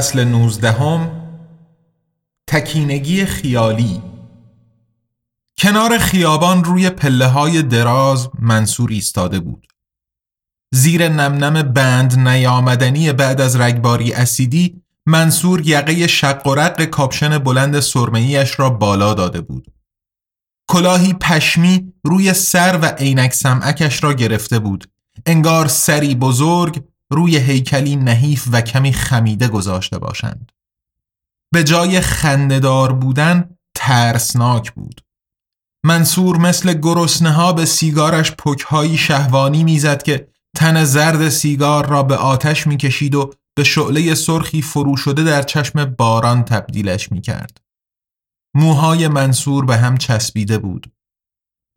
فصل نوزدهم تکینگی خیالی. کنار خیابان روی پله های دراز منصور ایستاده بود. زیر نمنم بند نیامدنی بعد از رگباری اسیدی منصور یقه شق و رق کاپشن بلند سرمهیش را بالا داده بود. کلاهی پشمی روی سر و عینک سمعکش را گرفته بود. انگار سری بزرگ روی هیکلی نحیف و کمی خمیده گذاشته باشند. به جای خندهدار بودن ترسناک بود. منصور مثل گرسنه ها به سیگارش پکهایی شهوانی می‌زد که تن زرد سیگار را به آتش می‌کشید و به شعله سرخی فرو شده در چشم باران تبدیلش می‌کرد. موهای منصور به هم چسبیده بود.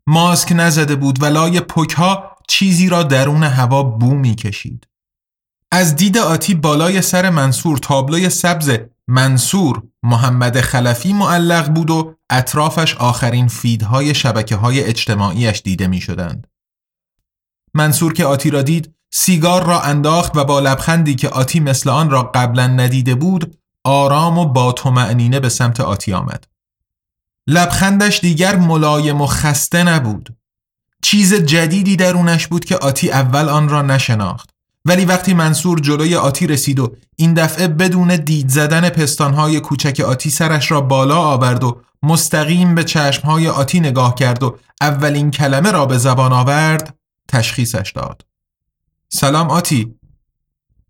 ماسک نزده بود و لای پکها چیزی را درون هوا بو می‌کشید. از دید آتی بالای سر منصور تابلوی سبز منصور محمد خلفی معلق بود و اطرافش آخرین فیدهای شبکه های اجتماعیش دیده می شدند. منصور که آتی را دید سیگار را انداخت و با لبخندی که آتی مثل آن را قبلا ندیده بود آرام و با طمأنینه به سمت آتی آمد. لبخندش دیگر ملایم و خسته نبود. چیز جدیدی درونش بود که آتی اول آن را نشناخت. ولی وقتی منصور جلوی آتی رسید و این دفعه بدون دید زدن پستانهای کوچک آتی سرش را بالا آورد و مستقیم به چشمهای آتی نگاه کرد و اولین کلمه را به زبان آورد تشخیصش داد. سلام آتی.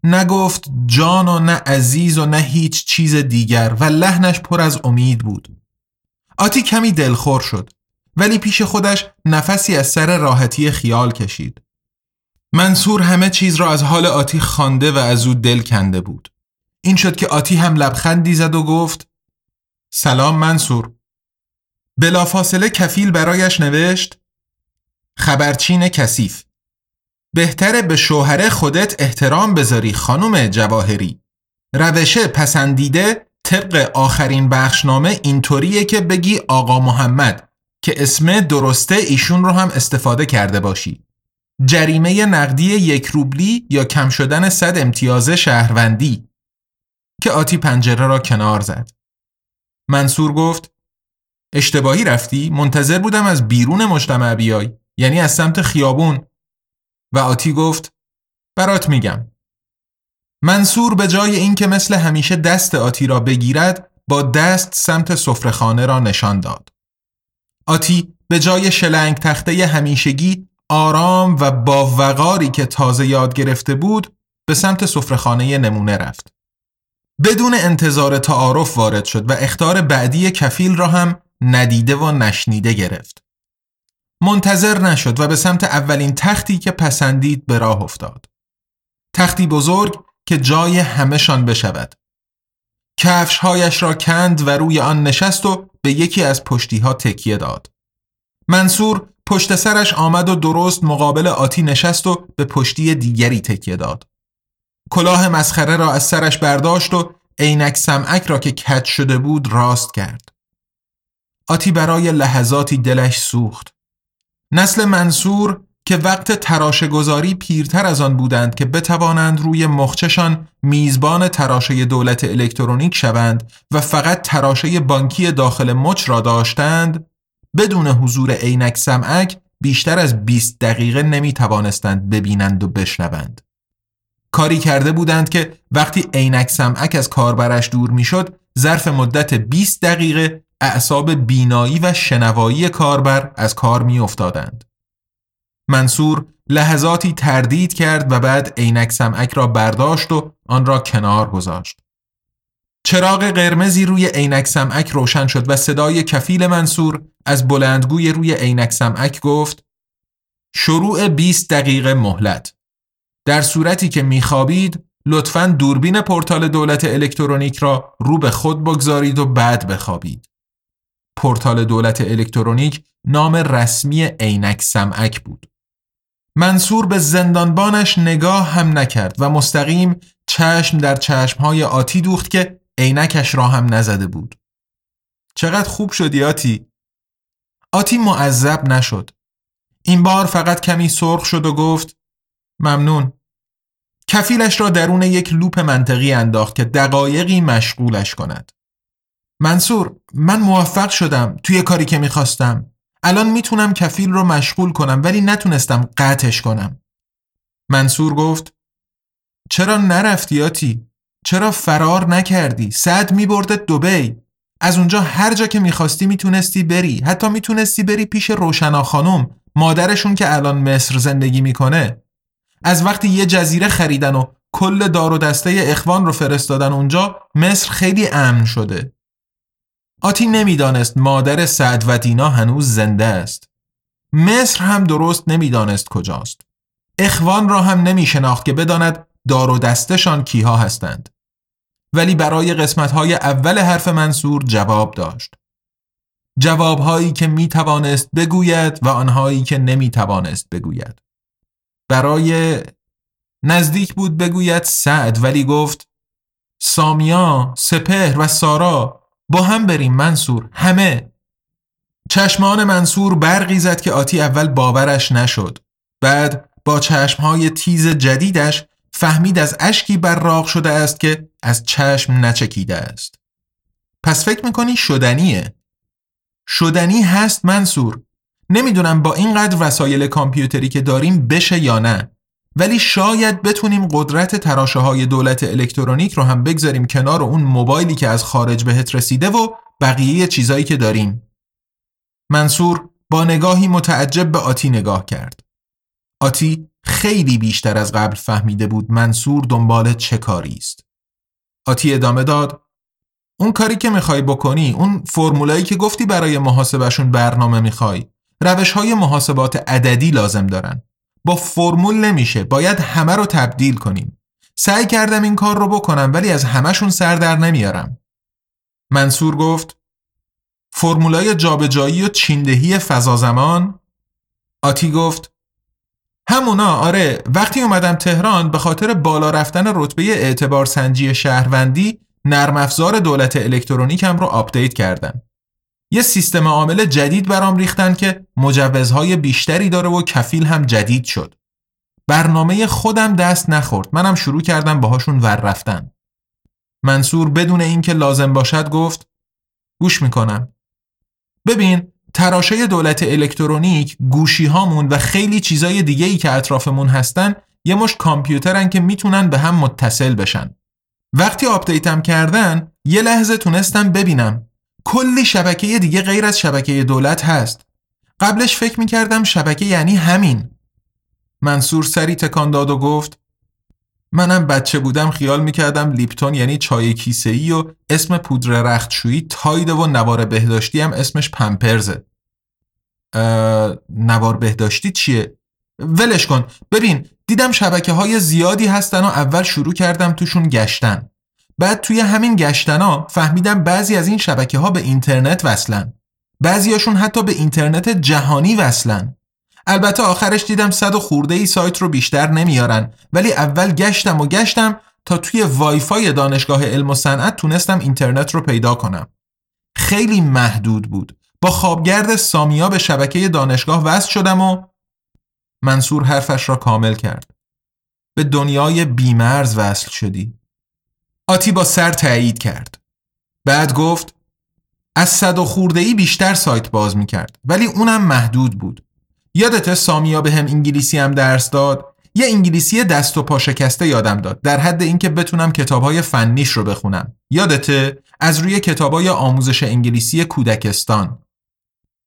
نگفت جان و نه عزیز و نه هیچ چیز دیگر و لحنش پر از امید بود. آتی کمی دلخور شد ولی پیش خودش نفسی از سر راحتی خیال کشید. منصور همه چیز را از حال آتی خوانده و از او دل کنده بود. این شد که آتی هم لبخندی زد و گفت سلام منصور. بلافاصله کفیل برایش نوشت خبرچین کثیف بهتره به شوهر خودت احترام بذاری خانم جواهری روشه پسندیده طبق آخرین بخشنامه اینطوریه که بگی آقا محمد که اسم درسته ایشون رو هم استفاده کرده باشی جریمه نقدی یک روبلی یا کم شدن صد امتیاز شهروندی که آتی پنجره را کنار زد. منصور گفت اشتباهی رفتی؟ منتظر بودم از بیرون مجتمع بیای یعنی از سمت خیابون و آتی گفت برات میگم منصور به جای اینکه مثل همیشه دست آتی را بگیرد با دست سمت سفرهخانه را نشان داد آتی به جای شلنگ تخته همیشگی آرام و با وقاری که تازه یاد گرفته بود به سمت سفرهخانه نمونه رفت. بدون انتظار تعارف وارد شد و اختار بعدی کفیل را هم ندیده و نشنیده گرفت. منتظر نشد و به سمت اولین تختی که پسندید به راه افتاد. تختی بزرگ که جای همهشان بشود. کفشهایش را کند و روی آن نشست و به یکی از پشتیها تکیه داد. منصور پشت سرش آمد و درست مقابل آتی نشست و به پشتی دیگری تکیه داد. کلاه مسخره را از سرش برداشت و عینک سمعک را که کج شده بود راست کرد. آتی برای لحظاتی دلش سوخت. نسل منصور که وقت تراشه گذاری پیرتر از آن بودند که بتوانند روی مخچشان میزبان تراشه دولت الکترونیک شوند و فقط تراشه بانکی داخل مچ را داشتند بدون حضور عینک سمعک بیشتر از 20 دقیقه نمی توانستند ببینند و بشنوند. کاری کرده بودند که وقتی عینک سمعک از کاربرش دور می‌شد ظرف مدت 20 دقیقه اعصاب بینایی و شنوایی کاربر از کار می افتادند. منصور لحظاتی تردید کرد و بعد عینک سمعک را برداشت و آن را کنار گذاشت. چراغ قرمزی روی عینک سمعک روشن شد و صدای کفیل منصور از بلندگوی روی عینک سمعک گفت شروع 20 دقیقه مهلت در صورتی که میخوابید لطفا دوربین پورتال دولت الکترونیک را رو به خود بگذارید و بعد بخوابید. پورتال دولت الکترونیک نام رسمی عینک سمعک بود. منصور به زندانبانش نگاه هم نکرد و مستقیم چشم در چشمهای آتی دوخت که عینکش را هم نزده بود. چقدر خوب شدی آتی؟ آتی معذب نشد. این بار فقط کمی سرخ شد و گفت ممنون. کفیلش را درون یک لوپ منطقی انداخت که دقایقی مشغولش کند. منصور من موفق شدم توی کاری که می‌خواستم. الان می‌تونم کفیل رو مشغول کنم ولی نتونستم قطعش کنم. منصور گفت چرا نرفتی آتی؟ چرا فرار نکردی؟ صد میبردت دوبی از اونجا هر جا که می‌خواستی می‌تونستی بری. حتی می‌تونستی بری پیش روشنا خانم مادرشون که الان مصر زندگی می‌کنه. از وقتی یه جزیره خریدن و کل دار و دسته اخوان رو فرستادن اونجا مصر خیلی امن شده. آتی نمی‌دانست مادر سعد و دینا هنوز زنده است. مصر هم درست نمی‌دانست کجاست. اخوان را هم نمی شناخت که بداند دار و دستشان کیها هستند. ولی برای قسمت های اول حرف منصور جواب داشت. جوابهایی که می توانست بگوید و آنهایی که نمی توانست بگوید. برای نزدیک بود بگوید سعد ولی گفت سامیا، سپهر و سارا با هم بریم منصور همه. چشمان منصور برقی زد که آتی اول باورش نشد. بعد با چشمهای تیز جدیدش فهمید از اشکی براق شده است که از چشم نچکیده است. پس فکر می‌کنی شدنیه؟ شدنی هست منصور. نمی‌دونم با اینقدر وسایل کامپیوتری که داریم بشه یا نه. ولی شاید بتونیم قدرت تراشه های دولت الکترونیک رو هم بگذاریم کنار اون موبایلی که از خارج بهت رسیده و بقیه چیزایی که داریم. منصور با نگاهی متعجب به آتی نگاه کرد. آتی خیلی بیشتر از قبل فهمیده بود منصور دنبال چه کاری است. آتی ادامه داد اون کاری که می‌خوای بکنی اون فرمولایی که گفتی برای محاسبشون برنامه می‌خوای. روش های محاسبات عددی لازم دارن. با فرمول نمیشه باید همه رو تبدیل کنیم. سعی کردم این کار رو بکنم ولی از همهشون سر در نمیارم. منصور گفت فرمولای جابجایی و چین‌دهی فضا زمان؟ آتی گفت همونا آره وقتی اومدم تهران به خاطر بالا رفتن رتبه اعتبار سنجی شهروندی نرم افزار دولت الکترونیکم رو آپدیت کردن یه سیستم عامل جدید برام ریختن که مجوزهای بیشتری داره و کفیل هم جدید شد. برنامه خودم دست نخورد. منم شروع کردم باهاشون ور رفتن. منصور بدون اینکه لازم باشد گفت گوش می‌کنم. ببین تراشه دولت الکترونیک گوشی هامون و خیلی چیزای دیگه ای که اطرافمون هستن یه مش کامپیوترن که می‌تونن به هم متصل بشن. وقتی آپدیتم کردن یه لحظه تونستم ببینم. کلی شبکه دیگه غیر از شبکه دولت هست. قبلش فکر می‌کردم شبکه یعنی همین. منصور سری تکان داد و گفت منم بچه بودم خیال می‌کردم لیپتون یعنی چای کیسه ای و اسم پودر رختشویی تایده و نوار بهداشتی هم اسمش پمپرزه. نوار بهداشتی چیه؟ ولش کن. ببین دیدم شبکه های زیادی هستن و اول شروع کردم توشون گشتن. بعد توی همین گشتنا فهمیدم بعضی از این شبکه ها به اینترنت وصلن. بعضیاشون حتی به اینترنت جهانی وصلن. البته آخرش دیدم صد و خورده ای سایت رو بیشتر نمیارن. ولی اول گشتم و گشتم تا توی وایفای دانشگاه علم و صنعت تونستم اینترنت رو پیدا کنم. خیلی محدود بود. با خوابگرد سامیا به شبکه دانشگاه وصل شدم و منصور حرفش را کامل کرد. به دنیای بیمرز وصل شدی. آتی با سر تایید کرد. بعد گفت از صد و خورده ای بیشتر سایت باز می کرد ولی اونم محدود بود. یادت سامیا به هم انگلیسی هم درس داد؟ یه انگلیسی دست و پا شکسته یادم داد. در حد اینکه بتونم کتابهای فنیش رو بخونم. یادته از روی کتابهای آموزش انگلیسی کودکستان.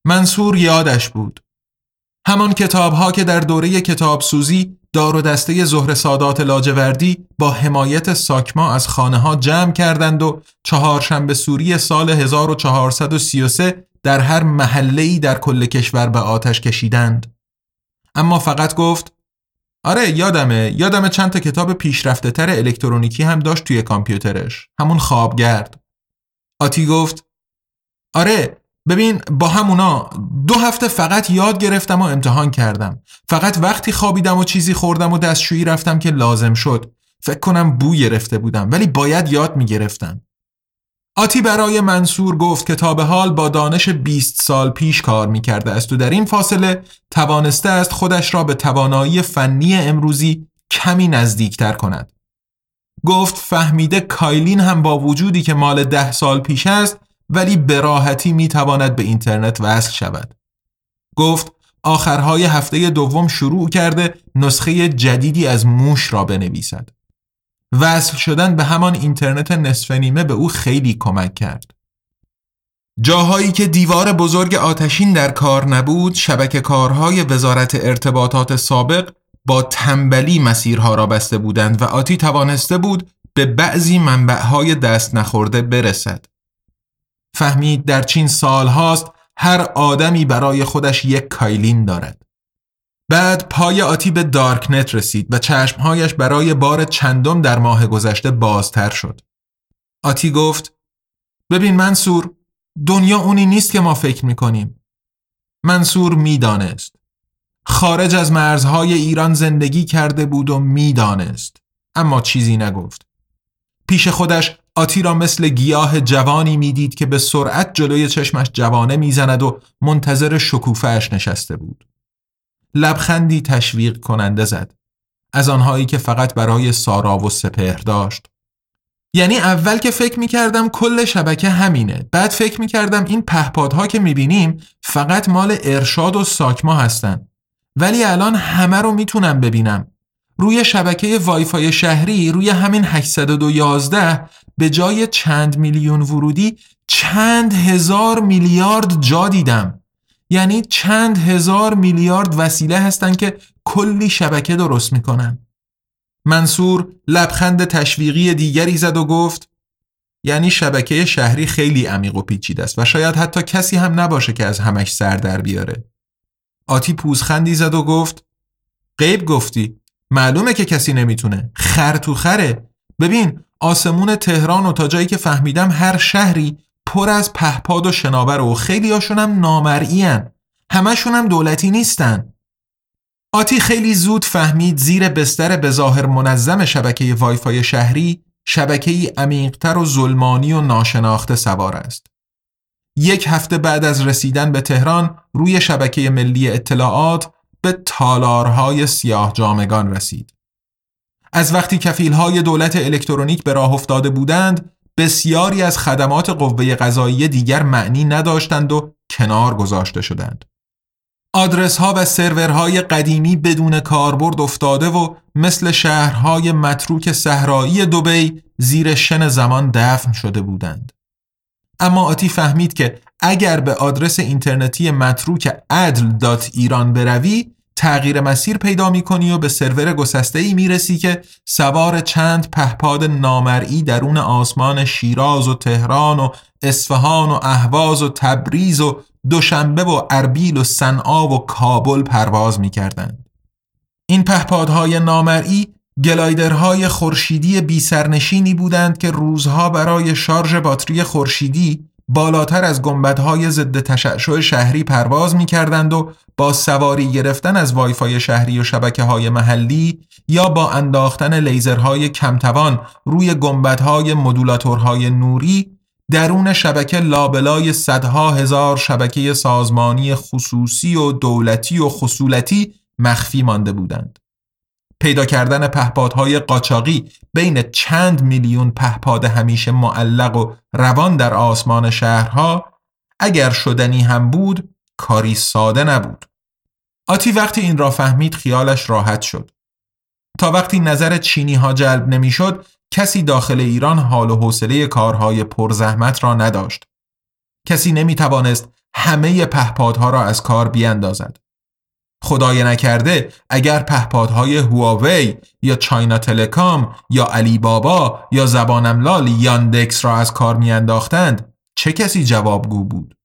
منصور یادش بود. همان کتابها که در دوره کتاب سوزی دار و دسته زهر سادات لاجوردی با حمایت ساکما از خانه ها جمع کردند و چهارشنبه سوری سال 1433 در هر محله در کل کشور به آتش کشیدند. اما فقط گفت آره یادمه یادمه چند تا کتاب پیشرفته تر الکترونیکی هم داشت توی کامپیوترش همون خوابگرد. آتی گفت آره ببین با همونا دو هفته فقط یاد گرفتم و امتحان کردم. فقط وقتی خوابیدم و چیزی خوردم و دستشویی رفتم که لازم شد. فکر کنم بو گرفته بودم ولی باید یاد می‌گرفتم. آتی برای منصور گفت کتاب حال با دانش 20 سال پیش کار می کرده است و در این فاصله توانسته است خودش را به توانایی فنی امروزی کمی نزدیکتر کند. گفت فهمیده کایلین هم با وجودی که مال ده سال پیش است ولی براحتی می تواند به اینترنت وصل شود. گفت آخرهای هفته دوم شروع کرده نسخه جدیدی از موش را بنویسد. وصل شدن به همان اینترنت نصف نیمه به او خیلی کمک کرد. جاهایی که دیوار بزرگ آتشین در کار نبود شبکه کارهای وزارت ارتباطات سابق با تنبلی مسیرها را بسته بودند و آتی توانسته بود به بعضی منبعهای دست نخورده برسد. فهمید در چین سال هاست هر آدمی برای خودش یک کایلین دارد. بعد پای آتی به دارکنت رسید و چشمهایش برای بار چندم در ماه گذشته بازتر شد. آتی گفت ببین منصور دنیا اونی نیست که ما فکر می‌کنیم. منصور می‌دانست. خارج از مرزهای ایران زندگی کرده بود و می‌دانست. اما چیزی نگفت. پیش خودش آتی را مثل گیاه جوانی می‌دید که به سرعت جلوی چشمش جوانه می‌زند و منتظر شکوفهش نشسته بود. لبخندی تشویق کننده زد. از آنهایی که فقط برای سارا و سپهر داشت. یعنی اول که فکر می‌کردم کل شبکه همینه. بعد فکر می‌کردم این پهپادها که می‌بینیم فقط مال ارشاد و ساکما هستن. ولی الان همه رو می‌تونم ببینم. روی شبکه وایفای شهری روی همین 811 به جای چند میلیون ورودی چند هزار میلیارد جا دیدم. یعنی چند هزار میلیارد وسیله هستن که کلی شبکه درست می‌کنن. منصور لبخند تشویقی دیگری زد و گفت یعنی شبکه شهری خیلی عمیق و پیچیده است و شاید حتی کسی هم نباشه که از همش سر در بیاره. آتی پوزخندی زد و گفت غیب گفتی. معلومه که کسی نمی‌تونه. خر تو خره. ببین آسمون تهران و تا جایی که فهمیدم هر شهری پر از پهپاد و شناور و خیلی هاشون هم نامرئی همشون هم دولتی نیستن آتی خیلی زود فهمید زیر بستر به ظاهر منظم شبکه وایفای شهری شبکه عمیقتر و ظلمانی و ناشناخته سوار است. یک هفته بعد از رسیدن به تهران روی شبکه ملی اطلاعات به تالارهای سیاه جامگان رسید. از وقتی کفیلهای دولت الکترونیک به راه افتاده بودند بسیاری از خدمات قوه قضایی دیگر معنی نداشتند و کنار گذاشته شدند. آدرس ها و سرورهای قدیمی بدون کاربرد افتاده و مثل شهرهای متروک صحرایی دوبی زیر شن زمان دفن شده بودند. اما آتی فهمید که اگر به آدرس اینترنتی متروک عدل ایران بروی تغییر مسیر پیدا می کنی و به سرور گسسته ای می رسی که سوار چند پهپاد نامرئی درون آسمان شیراز و تهران و اصفهان و اهواز و تبریز و دوشنبه و اربیل و صنعا و کابل پرواز می کردند. این پهپادهای نامرئی گلایدرهای خورشیدی بی سرنشینی بودند که روزها برای شارژ باتری خورشیدی بالاتر از گنبدهای ضد تشعشع شهری پرواز می کردند و با سواری گرفتن از وایفای شهری و شبکه های محلی یا با انداختن لیزرهای کمتوان روی گنبدهای مدولاتورهای نوری درون شبکه لابلای صدها هزار شبکه سازمانی خصوصی و دولتی و خصولتی مخفی مانده بودند. پیدا کردن پهپادهای قاچاقی بین چند میلیون پهپاد همیشه معلق و روان در آسمان شهرها اگر شدنی هم بود کاری ساده نبود. آتی وقتی این را فهمید خیالش راحت شد. تا وقتی نظر چینی ها جلب نمی‌شد کسی داخل ایران حال و حوصله کارهای پرزحمت را نداشت. کسی نمی توانست همه پهپادها را از کار بیاندازد. خدای نکرده اگر پهپادهای هواوی یا چاینا تلکام یا علی بابا یا زبانملال یاندکس را از کار میانداختند چه کسی جوابگو بود؟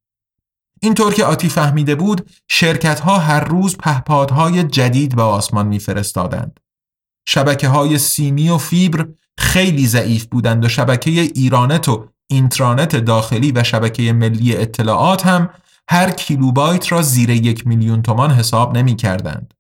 اینطور که آتی فهمیده بود شرکت ها هر روز پهپادهای جدید به آسمان میفرستادند. شبکه های سیمی و فیبر خیلی ضعیف بودند و شبکه ایرانت و اینترانت داخلی و شبکه ملی اطلاعات هم هر کیلوبایت را زیر یک میلیون تومان حساب نمی کردند.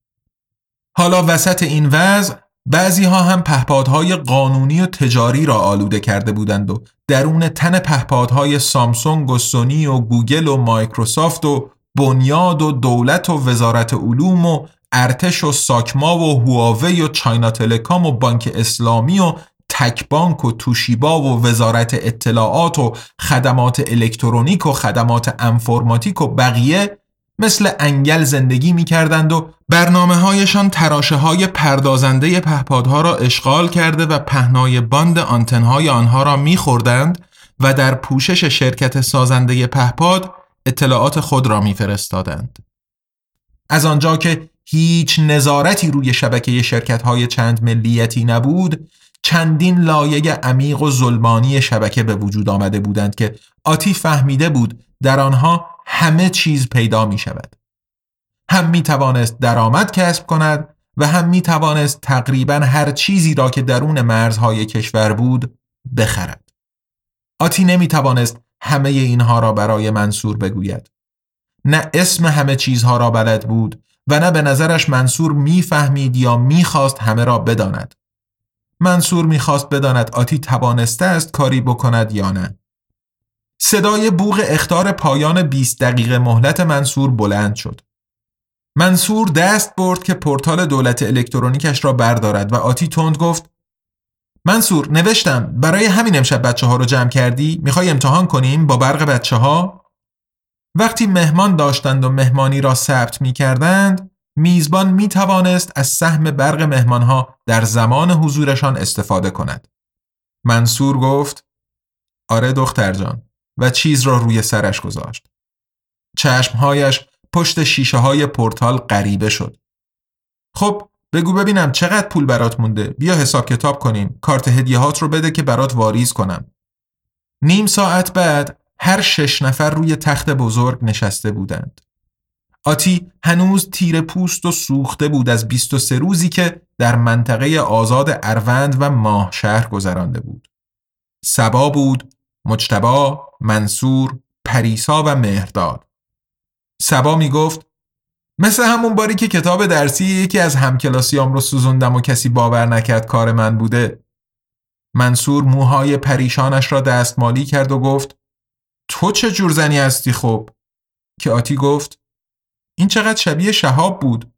حالا وسط این وضع بعضی ها هم پهپادهای قانونی و تجاری را آلوده کرده بودند و درون تن پهپادهای سامسونگ و سونی و گوگل و مایکروسافت و بنیاد و دولت و وزارت علوم و ارتش و ساکما و هواوی و چاینا تلکام و بانک اسلامی و تک بانک و توشیبا و وزارت اطلاعات و خدمات الکترونیک و خدمات انفورماتیک و بقیه مثل انگل زندگی می کردند و برنامه هایشان تراشه های پردازنده پهپادها را اشغال کرده و پهنای باند آنتنهای آنها را می خوردند و در پوشش شرکت سازنده پهپاد اطلاعات خود را میفرستادند. از آنجا که هیچ نظارتی روی شبکه شرکت های چند ملیتی نبود چندین لایه عمیق و ظلمانی شبکه به وجود آمده بودند که آتی فهمیده بود در آنها همه چیز پیدا می شود. هم می توانست درآمد کسب کند و هم می توانست تقریبا هر چیزی را که درون مرزهای کشور بود بخرد. آتی نمی توانست همه اینها را برای منصور بگوید. نه اسم همه چیزها را بلد بود و نه به نظرش منصور می‌فهمید یا می‌خواست همه را بداند. منصور می‌خواست بداند آتی توانسته است کاری بکند یا نه. صدای بوغ اختار پایان 20 دقیقه مهلت منصور بلند شد. منصور دست برد که پورتال دولت الکترونیکش را بردارد و آتی تند گفت منصور نوشتم برای همین امشب بچه ها رو جمع کردی می‌خوای امتحان کنیم با برق بچه ها؟ وقتی مهمان داشتند و مهمانی را ثبت می کردند میزبان می توانست از سهم برق مهمانها در زمان حضورشان استفاده کند. منصور گفت آره دختر جان و چیز را روی سرش گذاشت. چشمهایش پشت شیشه های پورتال غریبه شد. خب بگو ببینم چقدر پول برات مونده بیا حساب کتاب کنیم کارت هدیهات رو بده که برات واریز کنم. نیم ساعت بعد هر شش نفر روی تخت بزرگ نشسته بودند. آتی هنوز تیر پوست و سوخته بود از 23 روزی که در منطقه آزاد اروند و ماه شهر گذرانده بود. سبا بود، مجتبا، منصور، پریسا و مهرداد. سبا می گفت مثل همون باری که کتاب درسی یکی از همکلاسیام رو سوزوندم و کسی باور نکرد کار من بوده. منصور موهای پریشانش را دستمالی کرد و گفت تو چه جور زنی هستی خب؟ که آتی گفت این چقدر شبیه شهاب بود.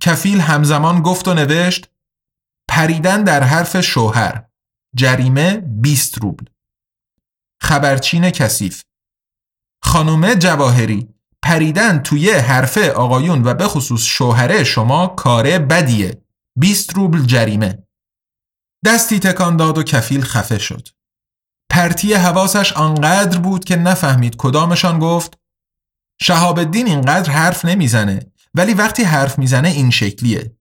کفیل همزمان گفت و نوشت پریدن در حرف شوهر. جریمه 20 روبل. خبرچین کثیف. خانومه جواهری پریدن توی حرفه آقایون و به خصوص شوهره شما کاره بدیه. 20 روبل جریمه. دستی تکان داد و کفیل خفه شد. پرتی حواسش آنقدر بود که نفهمید کدامشان گفت. شهاب الدین اینقدر حرف نمی‌زنه ولی وقتی حرف می‌زنه این شکلیه.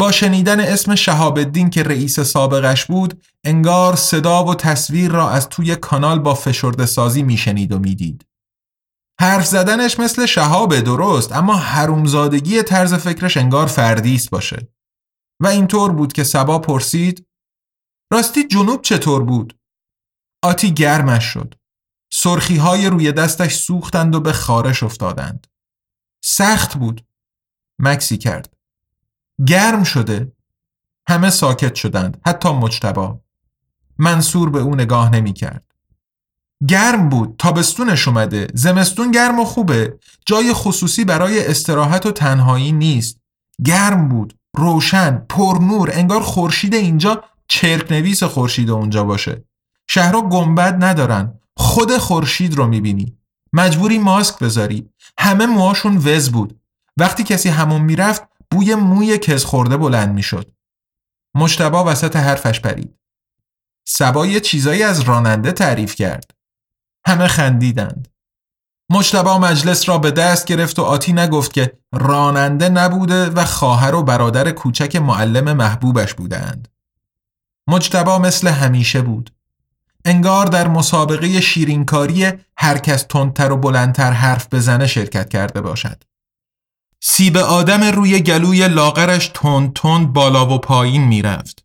با شنیدن اسم شهاب الدین که رئیس سابقش بود انگار صدا و تصویر را از توی کانال با فشرده سازی میشنید و می‌دید. حرف زدنش مثل شهابه درست اما حرومزادگی طرز فکرش انگار فردیس باشه. و اینطور بود که سبا پرسید راستی جنوب چطور بود؟ آتی گرمش شد. سرخی های روی دستش سوختند و به خارش افتادند. سخت بود مکسی کرد. گرم شده. همه ساکت شدند حتی مجتبا منصور به او نگاه نمی کرد. گرم بود تابستونش اومده. زمستون گرم و خوبه. جای خصوصی برای استراحت و تنهایی نیست. گرم بود روشن پرنور انگار خورشید اینجا چرک نویس خورشید اونجا باشه. شهرها گنبد ندارن. خود خورشید رو می‌بینی. مجبوری ماسک بذاری. همه موهاشون وز بود. وقتی کسی همون می‌رفت بوی موی کز خورده بلند می‌شد. مشتبا وسط حرفش پرید. سبا یه چیزایی از راننده تعریف کرد. همه خندیدند. مجتبا مجلس را به دست گرفت و آتی نگفت که راننده نبوده و خواهر و برادر کوچک معلم محبوبش بودند. مجتبا مثل همیشه بود. انگار در مسابقه شیرینکاری هر کس تندتر و بلندتر حرف بزنه شرکت کرده باشد. سیب آدم روی گلوی لاغرش تند تند بالا و پایین می‌رفت.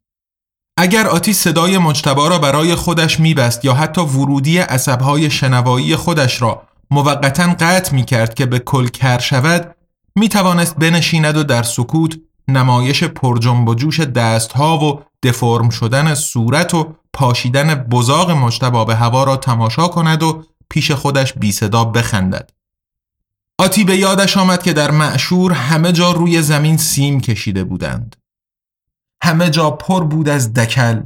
اگر آتی صدای مجتبا را برای خودش میبست یا حتی ورودی عصبهای شنوایی خودش را موقتا قطع می کرد که به کل کر شود می توانست بنشیند و در سکوت نمایش پرجنب و جوش دستها و دفرم شدن صورت و پاشیدن بزاق مجتبا به هوا را تماشا کند و پیش خودش بی صدا بخندد. آتی به یادش آمد که در معشور همه جا روی زمین سیم کشیده بودند. همه جا پر بود از دکل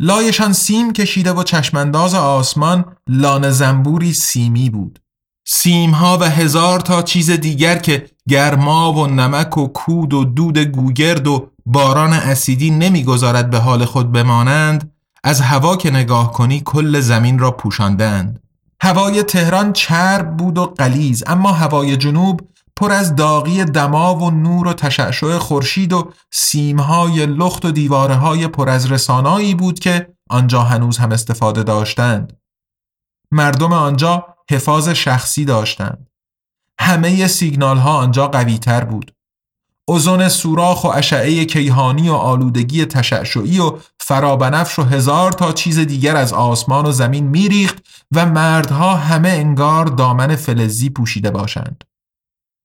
لایشان سیم کشیده و چشمانداز آسمان لانه زنبوری سیمی بود سیمها و هزار تا چیز دیگر که گرما و نمک و کود و دود گوگرد و باران اسیدی نمی‌گذارد به حال خود بمانند از هوا که نگاه کنی کل زمین را پوشاندند هوای تهران چرب بود و قلیز اما هوای جنوب پر از داغی دما و نور و تشعشع خورشید و سیمهای لخت و دیواره های پر از رسانایی بود که آنجا هنوز هم استفاده داشتند مردم آنجا حفاظ شخصی داشتند. همه سیگنال ها آنجا قوی تر بود. اوزون سوراخ و اشعه کیهانی و آلودگی تشعشعی و فرابنفش و هزار تا چیز دیگر از آسمان و زمین میریخت و مردها همه انگار دامن فلزی پوشیده باشند.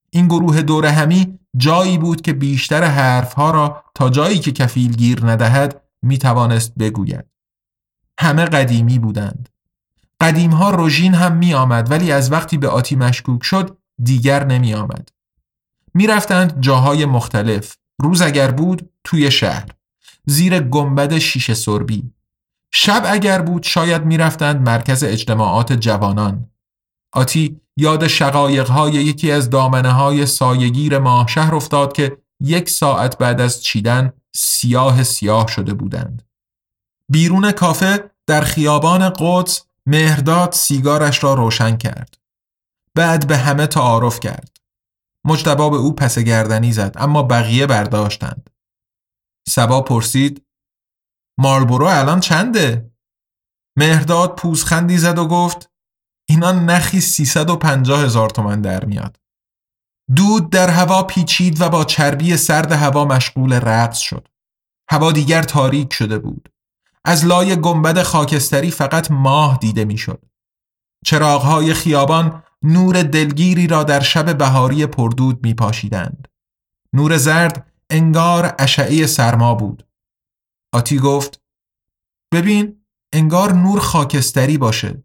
این گروه دور همی جایی بود که بیشتر حرفها را تا جایی که کفیل گیر ندهد می توانست بگوید. همه قدیمی بودند. قدیم ها روژین هم می آمد ولی از وقتی به آتی مشکوک شد دیگر نمی آمد. می رفتند جاهای مختلف روز اگر بود توی شهر زیر گنبد شیشه سربی شب اگر بود شاید می رفتند مرکز اجتماعات جوانان آتی یاد شقایق های یکی از دامنه های سایگیر ماه شهر افتاد که یک ساعت بعد از چیدن سیاه سیاه شده بودند. بیرون کافه در خیابان قدس مهرداد سیگارش را روشن کرد. بعد به همه تعارف کرد. مجتبا به او پس گردنی زد اما بقیه برداشتند. سبا پرسید مارلبورو الان چنده؟ مهرداد پوزخندی زد و گفت اینا نخی 350 هزار تومن در میاد. دود در هوا پیچید و با چربی سرد هوا مشغول رقص شد. هوا دیگر تاریک شده بود. از لای گنبد خاکستری فقط ماه دیده می‌شد. چراغهای خیابان نور دلگیری را در شب بهاری پردود می پاشیدند. نور زرد انگار اشعه سرما بود. آتی گفت ببین انگار نور خاکستری باشه.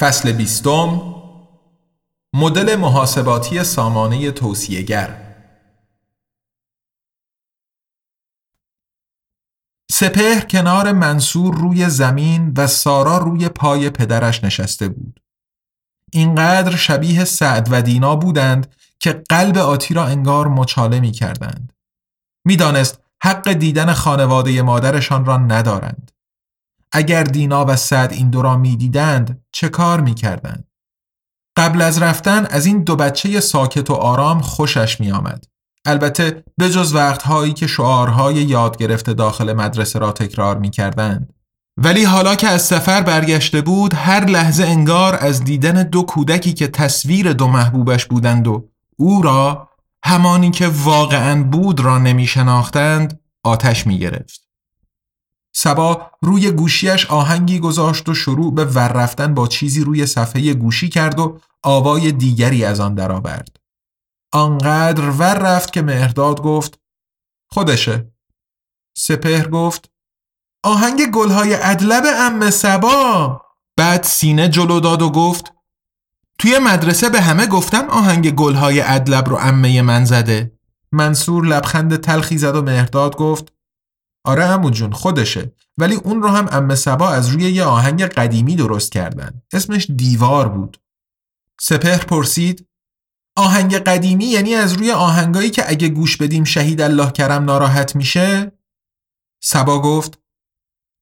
فصل بیستم مدل محاسباتی سامانه توصیهگر سپهر کنار منصور روی زمین و سارا روی پای پدرش نشسته بود. اینقدر شبیه سعد و دینا بودند که قلب آتی را انگار مچاله می کردند. می‌دانست حق دیدن خانواده مادرشان را ندارند. اگر دینا و سعد این دو را می‌دیدند چه کار می‌کردند؟ قبل از رفتن از این دو بچه ساکت و آرام خوشش می آمد. البته به جز وقتهایی که شعارهای یاد گرفته داخل مدرسه را تکرار می کردند. ولی حالا که از سفر برگشته بود هر لحظه انگار از دیدن دو کودکی که تصویر دو محبوبش بودند و او را همانی که واقعا بود را نمی شناختند آتش می گرفت. سبا روی گوشیش آهنگی گذاشت و شروع به ور رفتن با چیزی روی صفحه گوشی کرد و آوای دیگری از آن درآورد. آنقدر ور رفت که مهرداد گفت خودشه. سپهر گفت آهنگ گلهای ادلب ام سبا بعد سینه جلو داد و گفت توی مدرسه به همه گفتم آهنگ گلهای ادلب رو امه من زده منصور لبخند تلخی زد و مهرداد گفت آره امو جون خودشه. ولی اون رو هم ام سبا از روی یه آهنگ قدیمی درست کردن. اسمش دیوار بود. سپهر پرسید آهنگ قدیمی یعنی از روی آهنگایی که اگه گوش بدیم شهید الله کرم ناراحت میشه؟ سبا گفت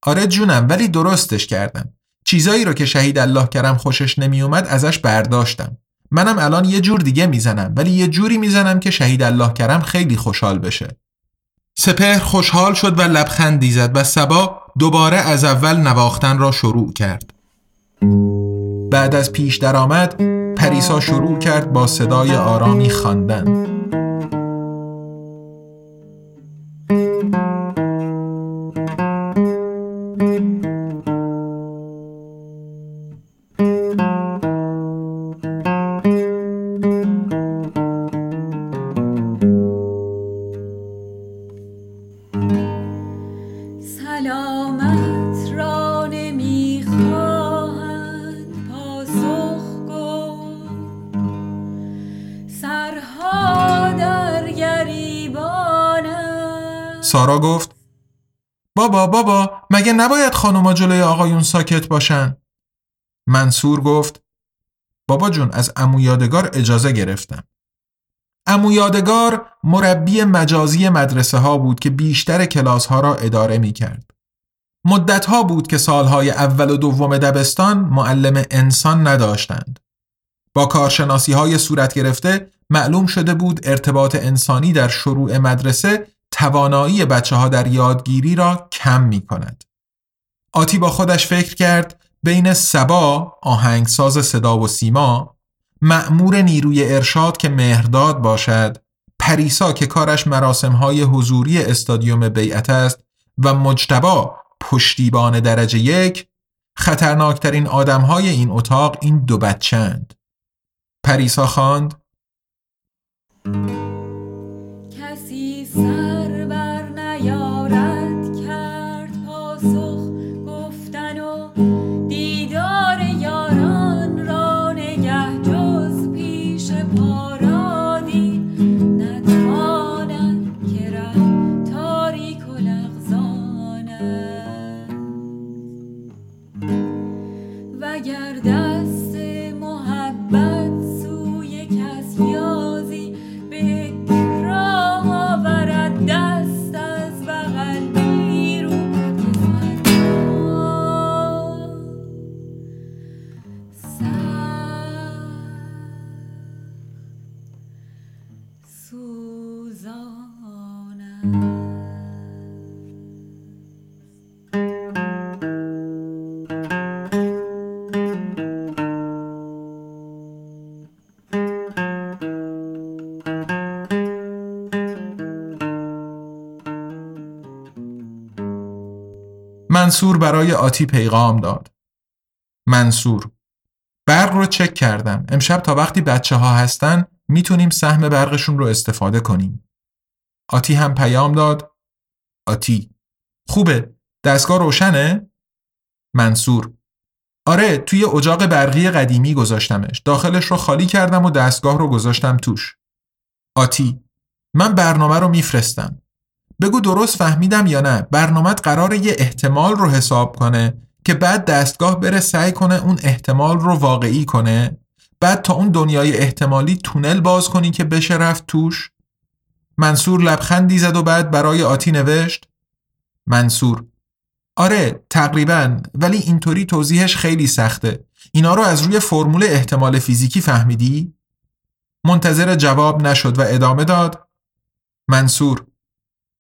آره جونم ولی درستش کردم. چیزایی رو که شهید الله کرم خوشش نمیومد ازش برداشتم. منم الان یه جور دیگه می‌زنم ولی یه جوری می‌زنم که شهید الله کرم خیلی خوشحال بشه. سپهر خوشحال شد و لبخندی زد و سبا دوباره از اول نواختن را شروع کرد. بعد از پیش درآمد پریسا شروع کرد با صدای آرامی خواندن. سارا گفت بابا بابا مگه نباید خانوما جلوی آقایون ساکت باشن؟ منصور گفت بابا جون از امو یادگار اجازه گرفتم. امو یادگار مربی مجازی مدرسه ها بود که بیشتر کلاس ها را اداره می کرد. مدت ها بود که سالهای اول و دوم دبستان معلم انسان نداشتند. با کارشناسی های صورت گرفته معلوم شده بود ارتباط انسانی در شروع مدرسه توانایی بچه ها در یادگیری را کم می کند. آتی با خودش فکر کرد بین سبا آهنگساز صدا و سیما مأمور نیروی ارشاد که مهرداد باشد پریسا که کارش مراسم های حضوری استادیوم بیعت است و مجتبا پشتیبان درجه یک خطرناکترین آدم های این اتاق این دو بچند پریسا خواند yerden منصور برای آتی پیغام داد. منصور برق رو چک کردم. امشب تا وقتی بچه ها هستن می‌تونیم سهم برقشون رو استفاده کنیم. آتی هم پیام داد. آتی خوبه دستگاه روشنه؟ منصور آره توی اجاق برقی قدیمی گذاشتمش داخلش رو خالی کردم و دستگاه رو گذاشتم توش آتی من برنامه رو میفرستم بگو درست فهمیدم یا نه. برنامه قرار یه احتمال رو حساب کنه که بعد دستگاه بره سعی کنه اون احتمال رو واقعی کنه. بعد تا اون دنیای احتمالی تونل باز کنی که بشه رفت توش. منصور لبخندی زد و بعد برای آتی نوشت. منصور. آره تقریبا ولی اینطوری توضیحش خیلی سخته. اینا رو از روی فرمول احتمال فیزیکی فهمیدی؟ منتظر جواب نشد و ادامه داد. منصور.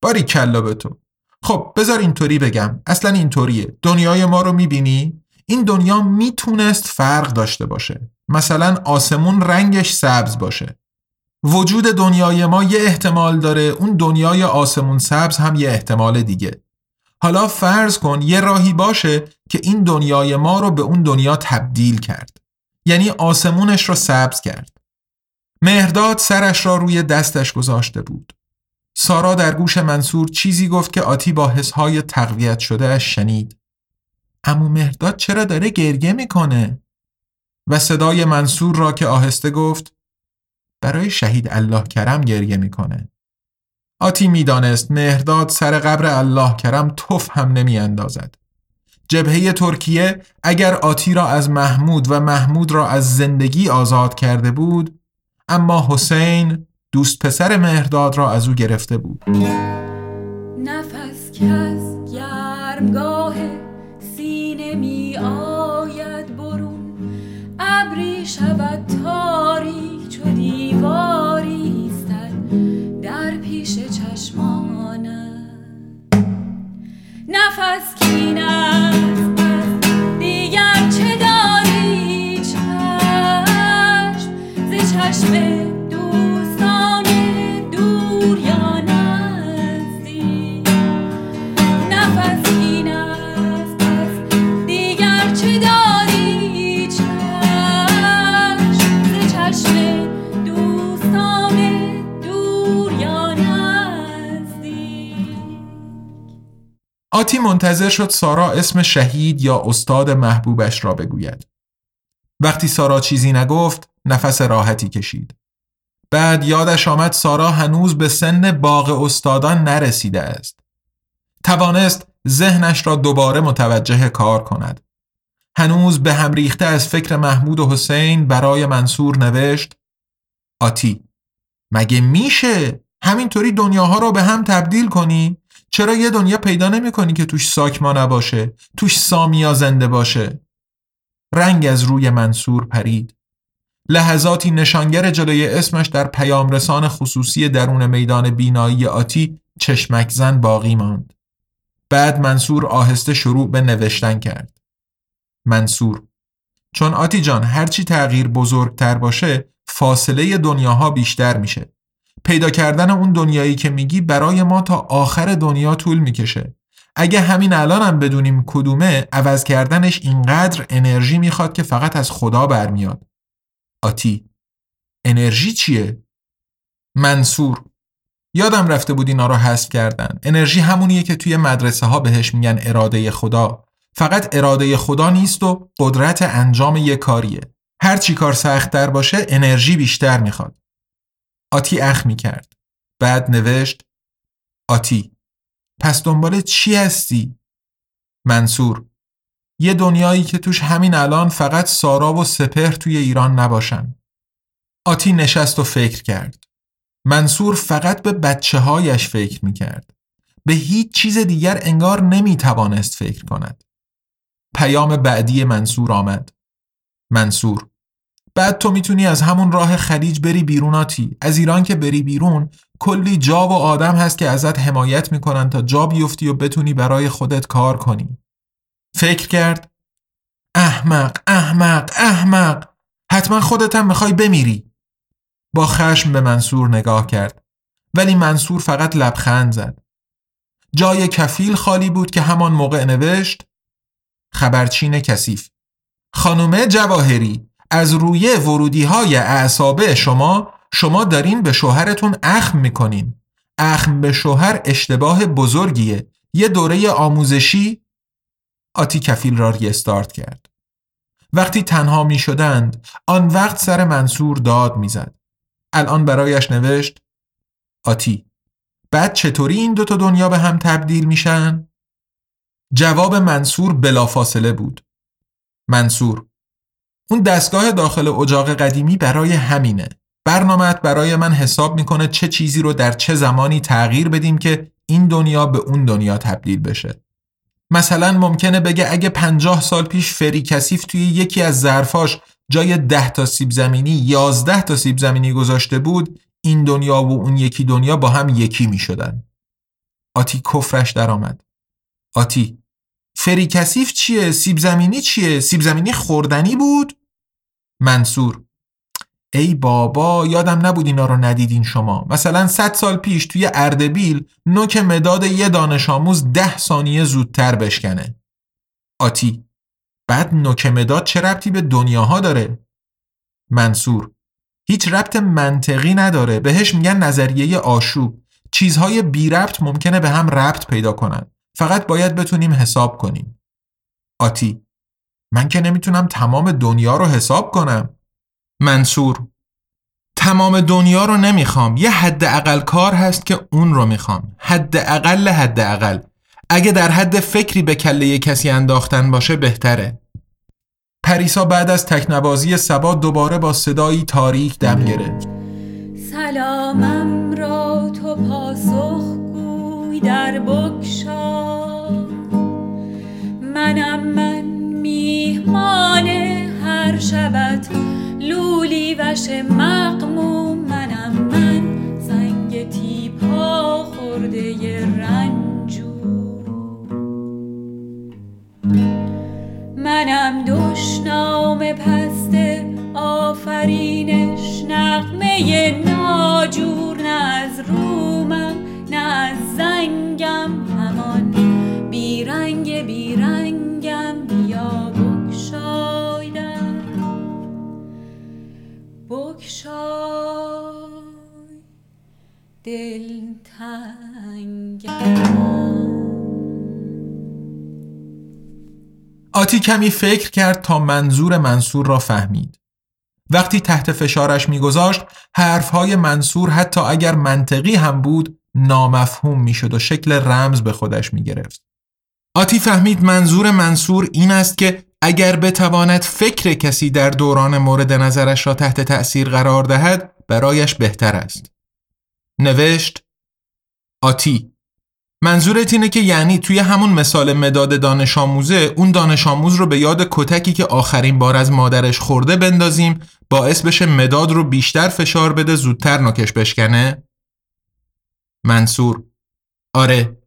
باری کلا به تو. خب بذار اینطوری بگم. اصلا اینطوریه. دنیای ما رو می‌بینی؟ این دنیا می‌تونست فرق داشته باشه. مثلا آسمون رنگش سبز باشه. وجود دنیای ما یه احتمال داره. اون دنیای آسمون سبز هم یه احتمال دیگه. حالا فرض کن یه راهی باشه که این دنیای ما رو به اون دنیا تبدیل کرد. یعنی آسمونش رو سبز کرد. مهرداد سرش را روی دستش گذاشته بود. سارا در گوش منصور چیزی گفت که آتی با حسهای تقویت شده اش شنید امو مهرداد چرا داره گرگه می‌کنه؟ و صدای منصور را که آهسته گفت برای شهید الله کرم گریه می‌کنه. آتی می‌دانست مهرداد سر قبر الله کرم توف هم نمی اندازد. جبهه ترکیه اگر آتی را از محمود و محمود را از زندگی آزاد کرده بود اما حسین دوست پسر مهرداد را از او گرفته بود. نفس کس گرمگاه سینه می آید برون. ابری شود تاریک چو دیواری در پیش چشمانه نفس کین است دیگر چه داری چشم؟ ز چشم منتظر شد سارا اسم شهید یا استاد محبوبش را بگوید. وقتی سارا چیزی نگفت نفس راحتی کشید. بعد یادش آمد سارا هنوز به سن باغ استادان نرسیده است. توانست ذهنش را دوباره متوجه کار کند. هنوز به هم ریخته از فکر محمود و حسین برای منصور نوشت آتی مگه میشه همینطوری دنیاها را به هم تبدیل کنی؟ چرا یه دنیا پیدا نمی کنی که توش ساکما نباشه توش سامیا زنده باشه؟ رنگ از روی منصور پرید. لحظاتی نشانگر جلوی اسمش در پیام رسان خصوصی درون میدان بینایی آتی چشمک زن باقی ماند. بعد منصور آهسته شروع به نوشتن کرد. منصور چون آتی جان هرچی تغییر بزرگتر باشه فاصله دنیاها بیشتر میشه. پیدا کردن اون دنیایی که میگی برای ما تا آخر دنیا طول می‌کشه. اگه همین الان هم بدونیم کدومه عوض کردنش اینقدر انرژی می‌خواد که فقط از خدا برمیاد. آتی انرژی چیه؟ منصور. یادم رفته بود اینا رو حذف کردن. انرژی همونیه که توی مدرسه ها بهش میگن اراده خدا. فقط اراده خدا نیست و قدرت انجام یه کاریه. هر چی کار سختتر باشه انرژی بیشتر می‌خواد. آتی اخ می کرد. بعد نوشت آتی پس دنبال چی هستی؟ منصور یه دنیایی که توش همین الان فقط سارا و سپهر توی ایران نباشن. آتی نشست و فکر کرد. منصور فقط به بچه هایش فکر می کرد. به هیچ چیز دیگر انگار نمی توانست فکر کند. پیام بعدی منصور آمد. منصور بعد تو می‌تونی از همون راه خلیج بری بیرون آتی. از ایران که بری بیرون کلی جا و آدم هست که ازت حمایت می‌کنن تا جا بیفتی و بتونی برای خودت کار کنی. فکر کرد احمق احمق احمق حتما خودت هم می‌خوای بمیری. با خشم به منصور نگاه کرد ولی منصور فقط لبخند زد. جای کفیل خالی بود که همان موقع نوشت خبرچین کثیف. خانومه جواهری. از روی ورودی های اعصابه شما شما دارین به شوهرتون اخم می‌کنین اخم به شوهر اشتباه بزرگیه یه دوره آموزشی آتی کفیل را ریستارت کرد وقتی تنها می شدند آن وقت سر منصور داد می زد. الان برایش نوشت آتی بعد چطوری این دوتا دنیا به هم تبدیل میشن؟ جواب منصور بلافاصله بود منصور اون دستگاه داخل اجاق قدیمی برای همینه برنامهت برای من حساب می‌کنه چه چیزی رو در چه زمانی تغییر بدیم که این دنیا به اون دنیا تبدیل بشه مثلا ممکنه بگه اگه پنجاه سال پیش فری کثیف توی یکی از ظرفاش جای ده تا سیب زمینی یازده تا سیب زمینی گذاشته بود این دنیا و اون یکی دنیا با هم یکی می شدن. آتی کفرش در آمد. آتی فری کثیف چیه؟ سیب زمینی چیه؟ سیب زمینی خوردنی بود؟ منصور ای بابا یادم نبود اینا رو ندیدین شما مثلا 100 سال پیش توی اردبیل نوک مداد یه دانش آموز ده ثانیه زودتر بشکنه آتی بعد نوک مداد چه ربطی به دنیاها داره منصور هیچ ربط منطقی نداره بهش میگن نظریه آشوب چیزهای بی ربط ممکنه به هم ربط پیدا کنن فقط باید بتونیم حساب کنیم. آتی من که نمی‌تونم تمام دنیا رو حساب کنم. منصور تمام دنیا رو نمی‌خوام. یه حد اقل کار هست که اون رو می‌خوام. حد اقل حد اقل اگه در حد فکری به کله کسی انداختن باشه بهتره. پریسا بعد از تکنوازی سبا دوباره با صدایی تاریک دم گرفت. سلامم را تو پاسخ در بکشا منم من میهمان هر شبت لولی وش مقموم منم من زنگ تیپا خورده رنجور منم دشنام پست آفرینش نغمه دل آتی کمی فکر کرد تا منظور منصور را فهمید. وقتی تحت فشارش میگذاشت حرفهای منصور حتی اگر منطقی هم بود نامفهوم می‌شد و شکل رمز به خودش می‌گرفت. آتی فهمید منظور منصور این است که اگر بتواند فکر کسی در دوران مورد نظرش را تحت تأثیر قرار دهد برایش بهتر است. نوشت آتی منظورت اینه که یعنی توی همون مثال مداد دانش آموزه اون دانش آموز رو به یاد کتکی که آخرین بار از مادرش خورده بندازیم باعث بشه مداد رو بیشتر فشار بده زودتر نوکش بشکنه؟ منصور آره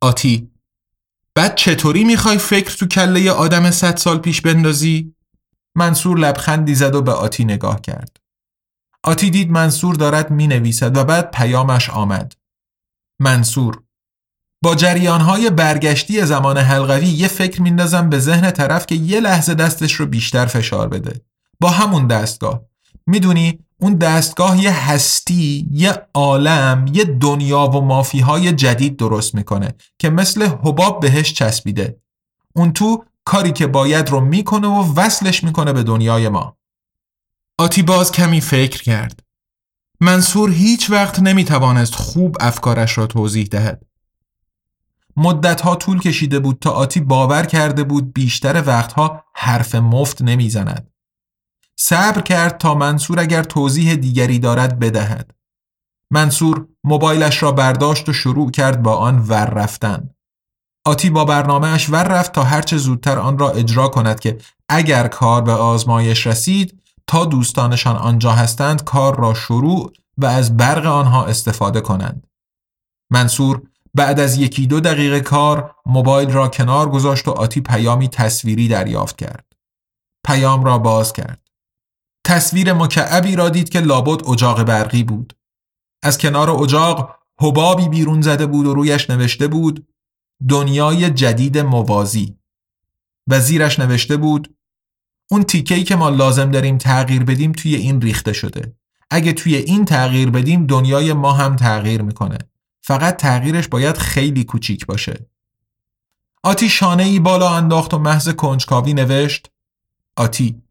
آتی بعد چطوری می‌خوای فکر تو کله ی آدم صد سال پیش بندازی؟ منصور لبخندی زد و به آتی نگاه کرد. آتی دید منصور دارد می نویسد و بعد پیامش آمد. منصور با جریانهای برگشتی زمان حلقوی یه فکر میندازم به ذهن طرف که یه لحظه دستش رو بیشتر فشار بده. با همون دستگاه. می‌دونی اون دستگاه یه هستی، یه عالم، یه دنیا و مافیهای جدید درست می‌کنه که مثل حباب بهش چسبیده. اون تو کاری که باید رو می‌کنه و وصلش می‌کنه به دنیای ما. آتی باز کمی فکر کرد. منصور هیچ وقت نمی‌توانست خوب افکارش را توضیح دهد. مدتها طول کشیده بود تا آتی باور کرده بود بیشتر وقتها حرف مفت نمی‌زند. صبر کرد تا منصور اگر توضیح دیگری دارد بدهد. منصور موبایلش را برداشت و شروع کرد با آن ور رفتن. آتی با برنامهش ور رفت تا هرچه زودتر آن را اجرا کند که اگر کار به آزمایش رسید تا دوستانشان آنجا هستند کار را شروع و از برق آنها استفاده کنند. منصور بعد از یکی دو دقیقه کار موبایل را کنار گذاشت و آتی پیامی تصویری دریافت کرد. پیام را باز کرد. تصویر مکعبی را دید که لابد اجاق برقی بود. از کنار اجاق حبابی بیرون زده بود و رویش نوشته بود دنیای جدید موازی و زیرش نوشته بود اون تیکه‌ای که ما لازم داریم تغییر بدیم توی این ریخته شده. اگه توی این تغییر بدیم دنیای ما هم تغییر می‌کنه. فقط تغییرش باید خیلی کوچیک باشه. آتی شانه ای بالا انداخت و محض کنجکاوی نوشت آتی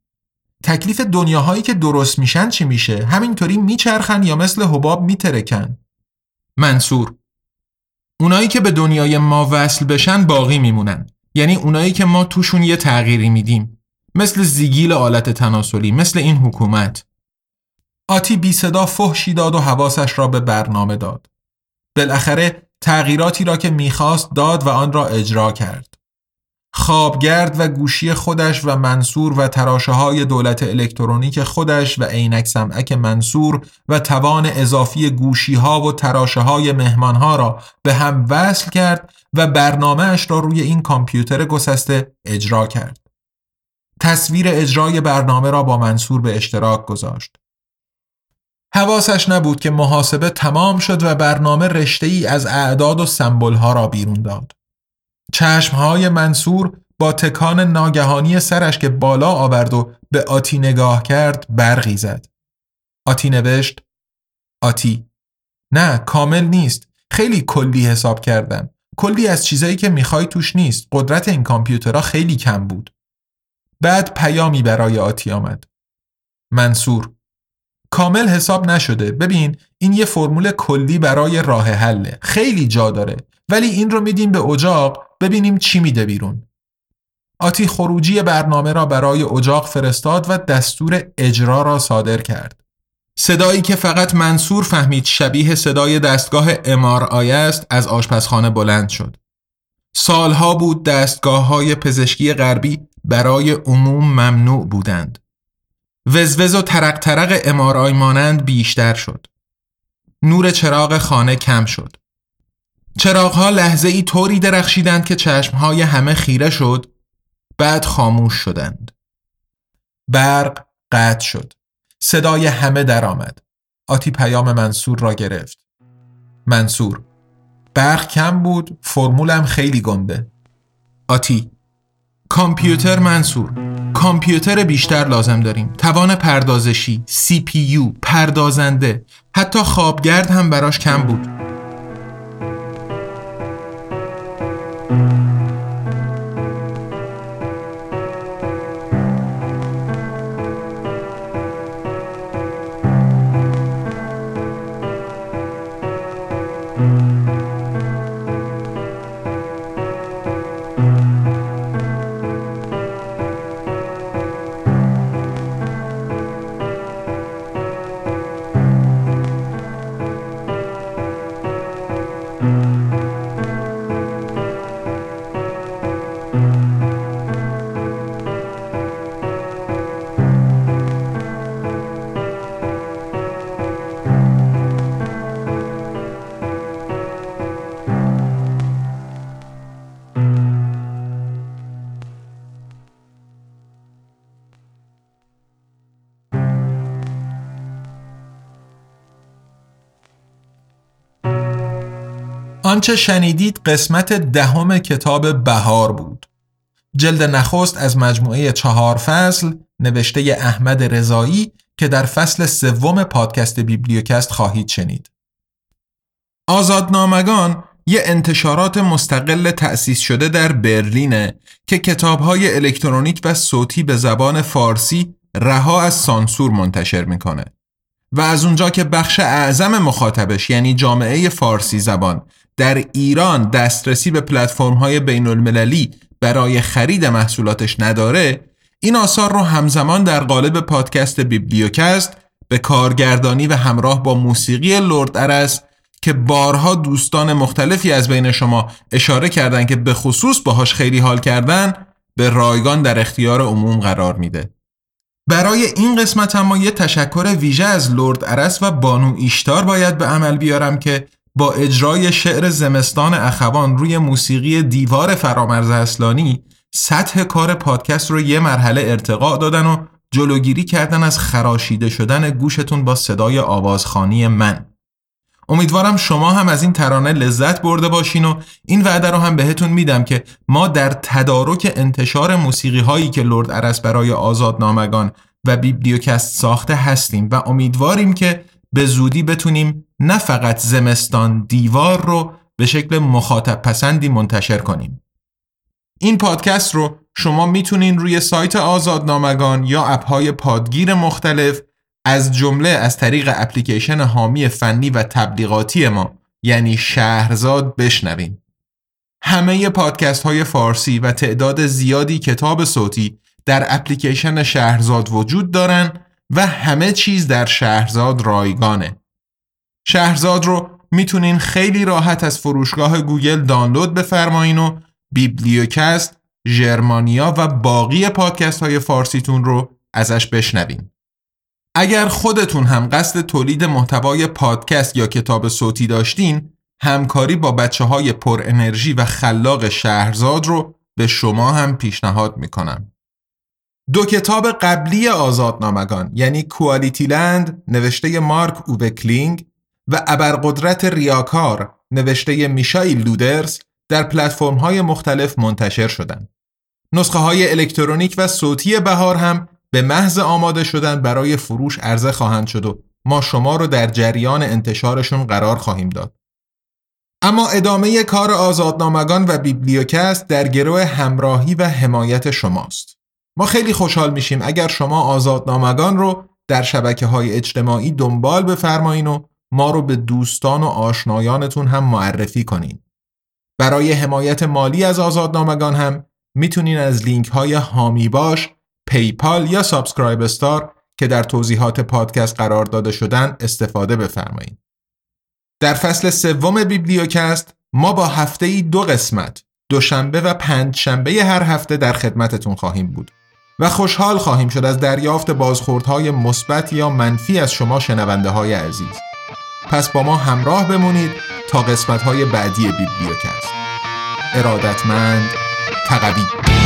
تکلیف دنیاهایی که درست میشن چی میشه؟ همینطوری میچرخن یا مثل حباب میترکن؟ منصور اونایی که به دنیای ما وصل بشن باقی میمونن یعنی اونایی که ما توشون یه تغییری میدیم مثل زیگیل آلت تناسلی مثل این حکومت. آتی بی صدا فحشی داد و حواسش را به برنامه داد. بالاخره تغییراتی را که می‌خواست داد و آن را اجرا کرد. خوابگرد و گوشی خودش و منصور و تراشه های دولت الکترونیک خودش و عینک سمعک منصور و توان اضافی گوشی ها و تراشه های مهمان ها را به هم وصل کرد و برنامه اش را روی این کامپیوتر گسسته اجرا کرد. تصویر اجرای برنامه را با منصور به اشتراک گذاشت. حواسش نبود که محاسبه تمام شد و برنامه رشته ای از اعداد و سمبل ها را بیرون داد. چشمهای منصور با تکان ناگهانی سرش که بالا آورد و به آتی نگاه کرد برغی زد. آتی نوشت آتی نه کامل نیست خیلی کلی حساب کردم کلی از چیزایی که می‌خوای توش نیست قدرت این کامپیوترها خیلی کم بود بعد پیامی برای آتی آمد. منصور کامل حساب نشده. ببین این یه فرمول کلی برای راه حله. خیلی جا داره. ولی این رو میدیم به اجاق ببینیم چی میده بیرون. آتی خروجی برنامه را برای اجاق فرستاد و دستور اجرا را صادر کرد. صدایی که فقط منصور فهمید شبیه صدای دستگاه امار است از آشپزخانه بلند شد. سالها بود دستگاه های پزشکی غربی برای عموم ممنوع بودند. وزوز و ترق ترق امارای مانند بیشتر شد. نور چراغ خانه کم شد. چراغها لحظه ای طوری درخشیدند که چشمهای همه خیره شد بعد خاموش شدند. برق قطع شد. صدای همه درآمد. آتی پیام منصور را گرفت. منصور برق کم بود فرمولم خیلی گنده. آتی کامپیوتر منصور. کامپیوتر بیشتر لازم داریم. توان پردازشی یو پردازنده. حتی خوابگرد هم براش کم بود. آنچه شنیدید قسمت دهم کتاب بهار بود. جلد نخست از مجموعه چهار فصل نوشته احمد رضایی که در فصل سوم پادکست بیبلیوکست خواهید شنید. آزادنامگان یه انتشارات مستقل تأسیس شده در برلینه که کتابهای الکترونیک و صوتی به زبان فارسی رها از سانسور منتشر می‌کنه. و از اونجا که بخش اعظم مخاطبش یعنی جامعه فارسی زبان در ایران دسترسی به پلتفرم های بین المللی برای خرید محصولاتش نداره این آثار رو همزمان در قالب پادکست بیبلیوکست به کارگردانی و همراه با موسیقی لرد ارس که بارها دوستان مختلفی از بین شما اشاره کردند که به خصوص باهاش خیلی حال کردن به رایگان در اختیار عموم قرار میده. برای این قسمت هم ما یه تشکر ویژه از لرد ارس و بانو ایشتار باید به عمل بیارم که با اجرای شعر زمستان اخوان روی موسیقی دیوار فرامرز اصلانی سطح کار پادکست رو یه مرحله ارتقا دادن و جلوگیری کردن از خراشیده شدن گوشتون با صدای آوازخانی من. امیدوارم شما هم از این ترانه لذت برده باشین و این وعده رو هم بهتون میدم که ما در تدارک انتشار موسیقی هایی که لرد عرس برای آزادنامگان و بیبلیوکست ساخته هستیم و امیدواریم که به زودی بتونیم نه فقط زمستان دیوار رو به شکل مخاطب پسندی منتشر کنیم. این پادکست رو شما می‌تونین روی سایت آزادنامگان یا اپهای پادگیر مختلف از جمله از طریق اپلیکیشن حامی فنی و تبلیغاتی ما یعنی شهرزاد بشنوین. همه پادکست های فارسی و تعداد زیادی کتاب صوتی در اپلیکیشن شهرزاد وجود دارن و همه چیز در شهرزاد رایگانه. شهرزاد رو می‌تونین خیلی راحت از فروشگاه گوگل دانلود بفرمایین و بیبلیوکست، ژرمانیا و باقی پادکست های فارسیتون رو ازش بشنوین. اگر خودتون هم قصد تولید محتوای پادکست یا کتاب صوتی داشتین همکاری با بچه های پر انرژی و خلاق شهرزاد رو به شما هم پیشنهاد می‌کنم. دو کتاب قبلی آزادنامگان یعنی کوالیتی لند نوشته مارک اوبکلینگ و ابرقدرت ریاکار نوشته میشایل لودرز در پلتفرم های مختلف منتشر شدند. نسخه های الکترونیک و صوتی بهار هم به محض آماده شدن برای فروش عرضه خواهند شد و ما شما رو در جریان انتشارشون قرار خواهیم داد. اما ادامه کار آزادنامگان و بیبلیوکست در گروه همراهی و حمایت شماست. ما خیلی خوشحال میشیم اگر شما آزادنامگان رو در شبکه های اجتماعی دنبال بفرمایین و ما رو به دوستان و آشنایانتون هم معرفی کنین. برای حمایت مالی از آزادنامگان هم می‌تونین از لینک های هامی باش، پیپال یا سابسکرایب استار که در توضیحات پادکست قرار داده شدن استفاده بفرمایید. در فصل سوم بیبلیوکست ما با هفته ای دو قسمت دوشنبه و پنج شنبه هر هفته در خدمتتون خواهیم بود و خوشحال خواهیم شد از دریافت بازخوردهای مثبت یا منفی از شما شنونده های عزیز. پس با ما همراه بمونید تا قسمت های بعدی بیبلیوکست. ارادتمند تقوی